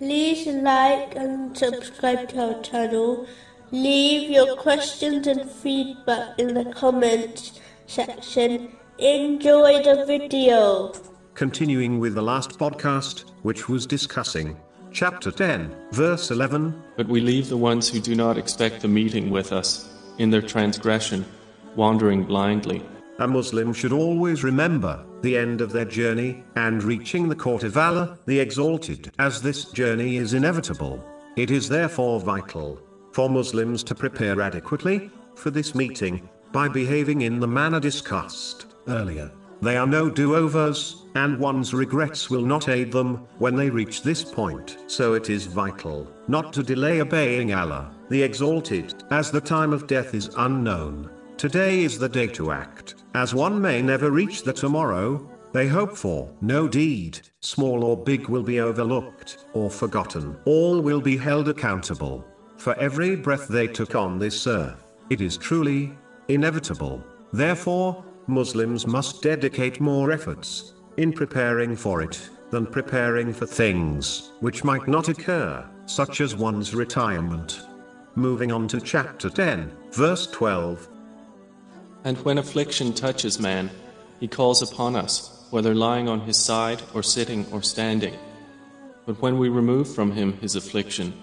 like and subscribe to our channel. Leave your questions and feedback in the comments section. Enjoy the video. Continuing with the last podcast, which was discussing chapter 10, verse 11. But we leave the ones who do not expect the meeting with us, in their transgression, wandering blindly. A Muslim should always remember the end of their journey and reaching the court of Allah, the Exalted, as this journey is inevitable. It is therefore vital for Muslims to prepare adequately for this meeting by behaving in the manner discussed earlier. They are no do-overs, and one's regrets will not aid them when they reach this point. So it is vital not to delay obeying Allah, the Exalted, as the time of death is unknown. Today is the day to act, as one may never reach the tomorrow they hope for. No deed, small or big, will be overlooked or forgotten. All will be held accountable for every breath they took on this earth. It is truly inevitable. Therefore, Muslims must dedicate more efforts in preparing for it than preparing for things which might not occur, such as one's retirement. Moving on to chapter 10, verse 12. And when affliction touches man, he calls upon us, whether lying on his side or sitting or standing. But when we remove from him his affliction,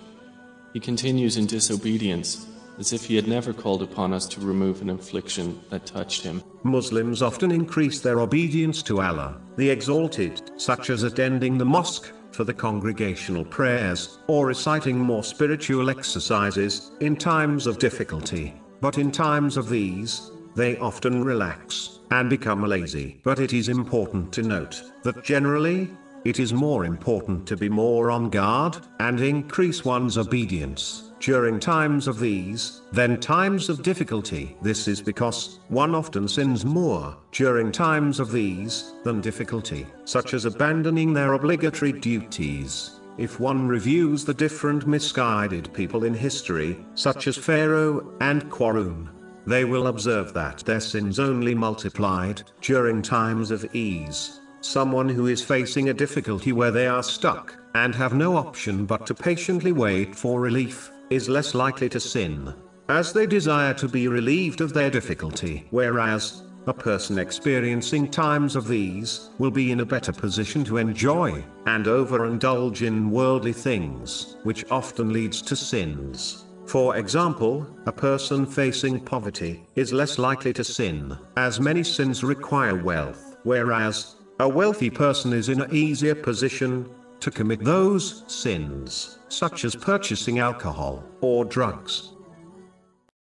he continues in disobedience as if he had never called upon us to remove an affliction that touched him. Muslims often increase their obedience to Allah, the Exalted, such as attending the mosque for the congregational prayers, or reciting more spiritual exercises in times of difficulty. But in times of these, they often relax and become lazy. But it is important to note that generally, it is more important to be more on guard and increase one's obedience during times of these, than times of difficulty. This is because, one often sins more during times of these than difficulty, such as abandoning their obligatory duties. If one reviews the different misguided people in history, such as Pharaoh and Qarun, they will observe that their sins only multiplied during times of ease. Someone who is facing a difficulty where they are stuck and have no option but to patiently wait for relief is less likely to sin, as they desire to be relieved of their difficulty. Whereas, a person experiencing times of these will be in a better position to enjoy and overindulge in worldly things, which often leads to sins. For example, a person facing poverty is less likely to sin, as many sins require wealth, whereas a wealthy person is in an easier position to commit those sins, such as purchasing alcohol or drugs.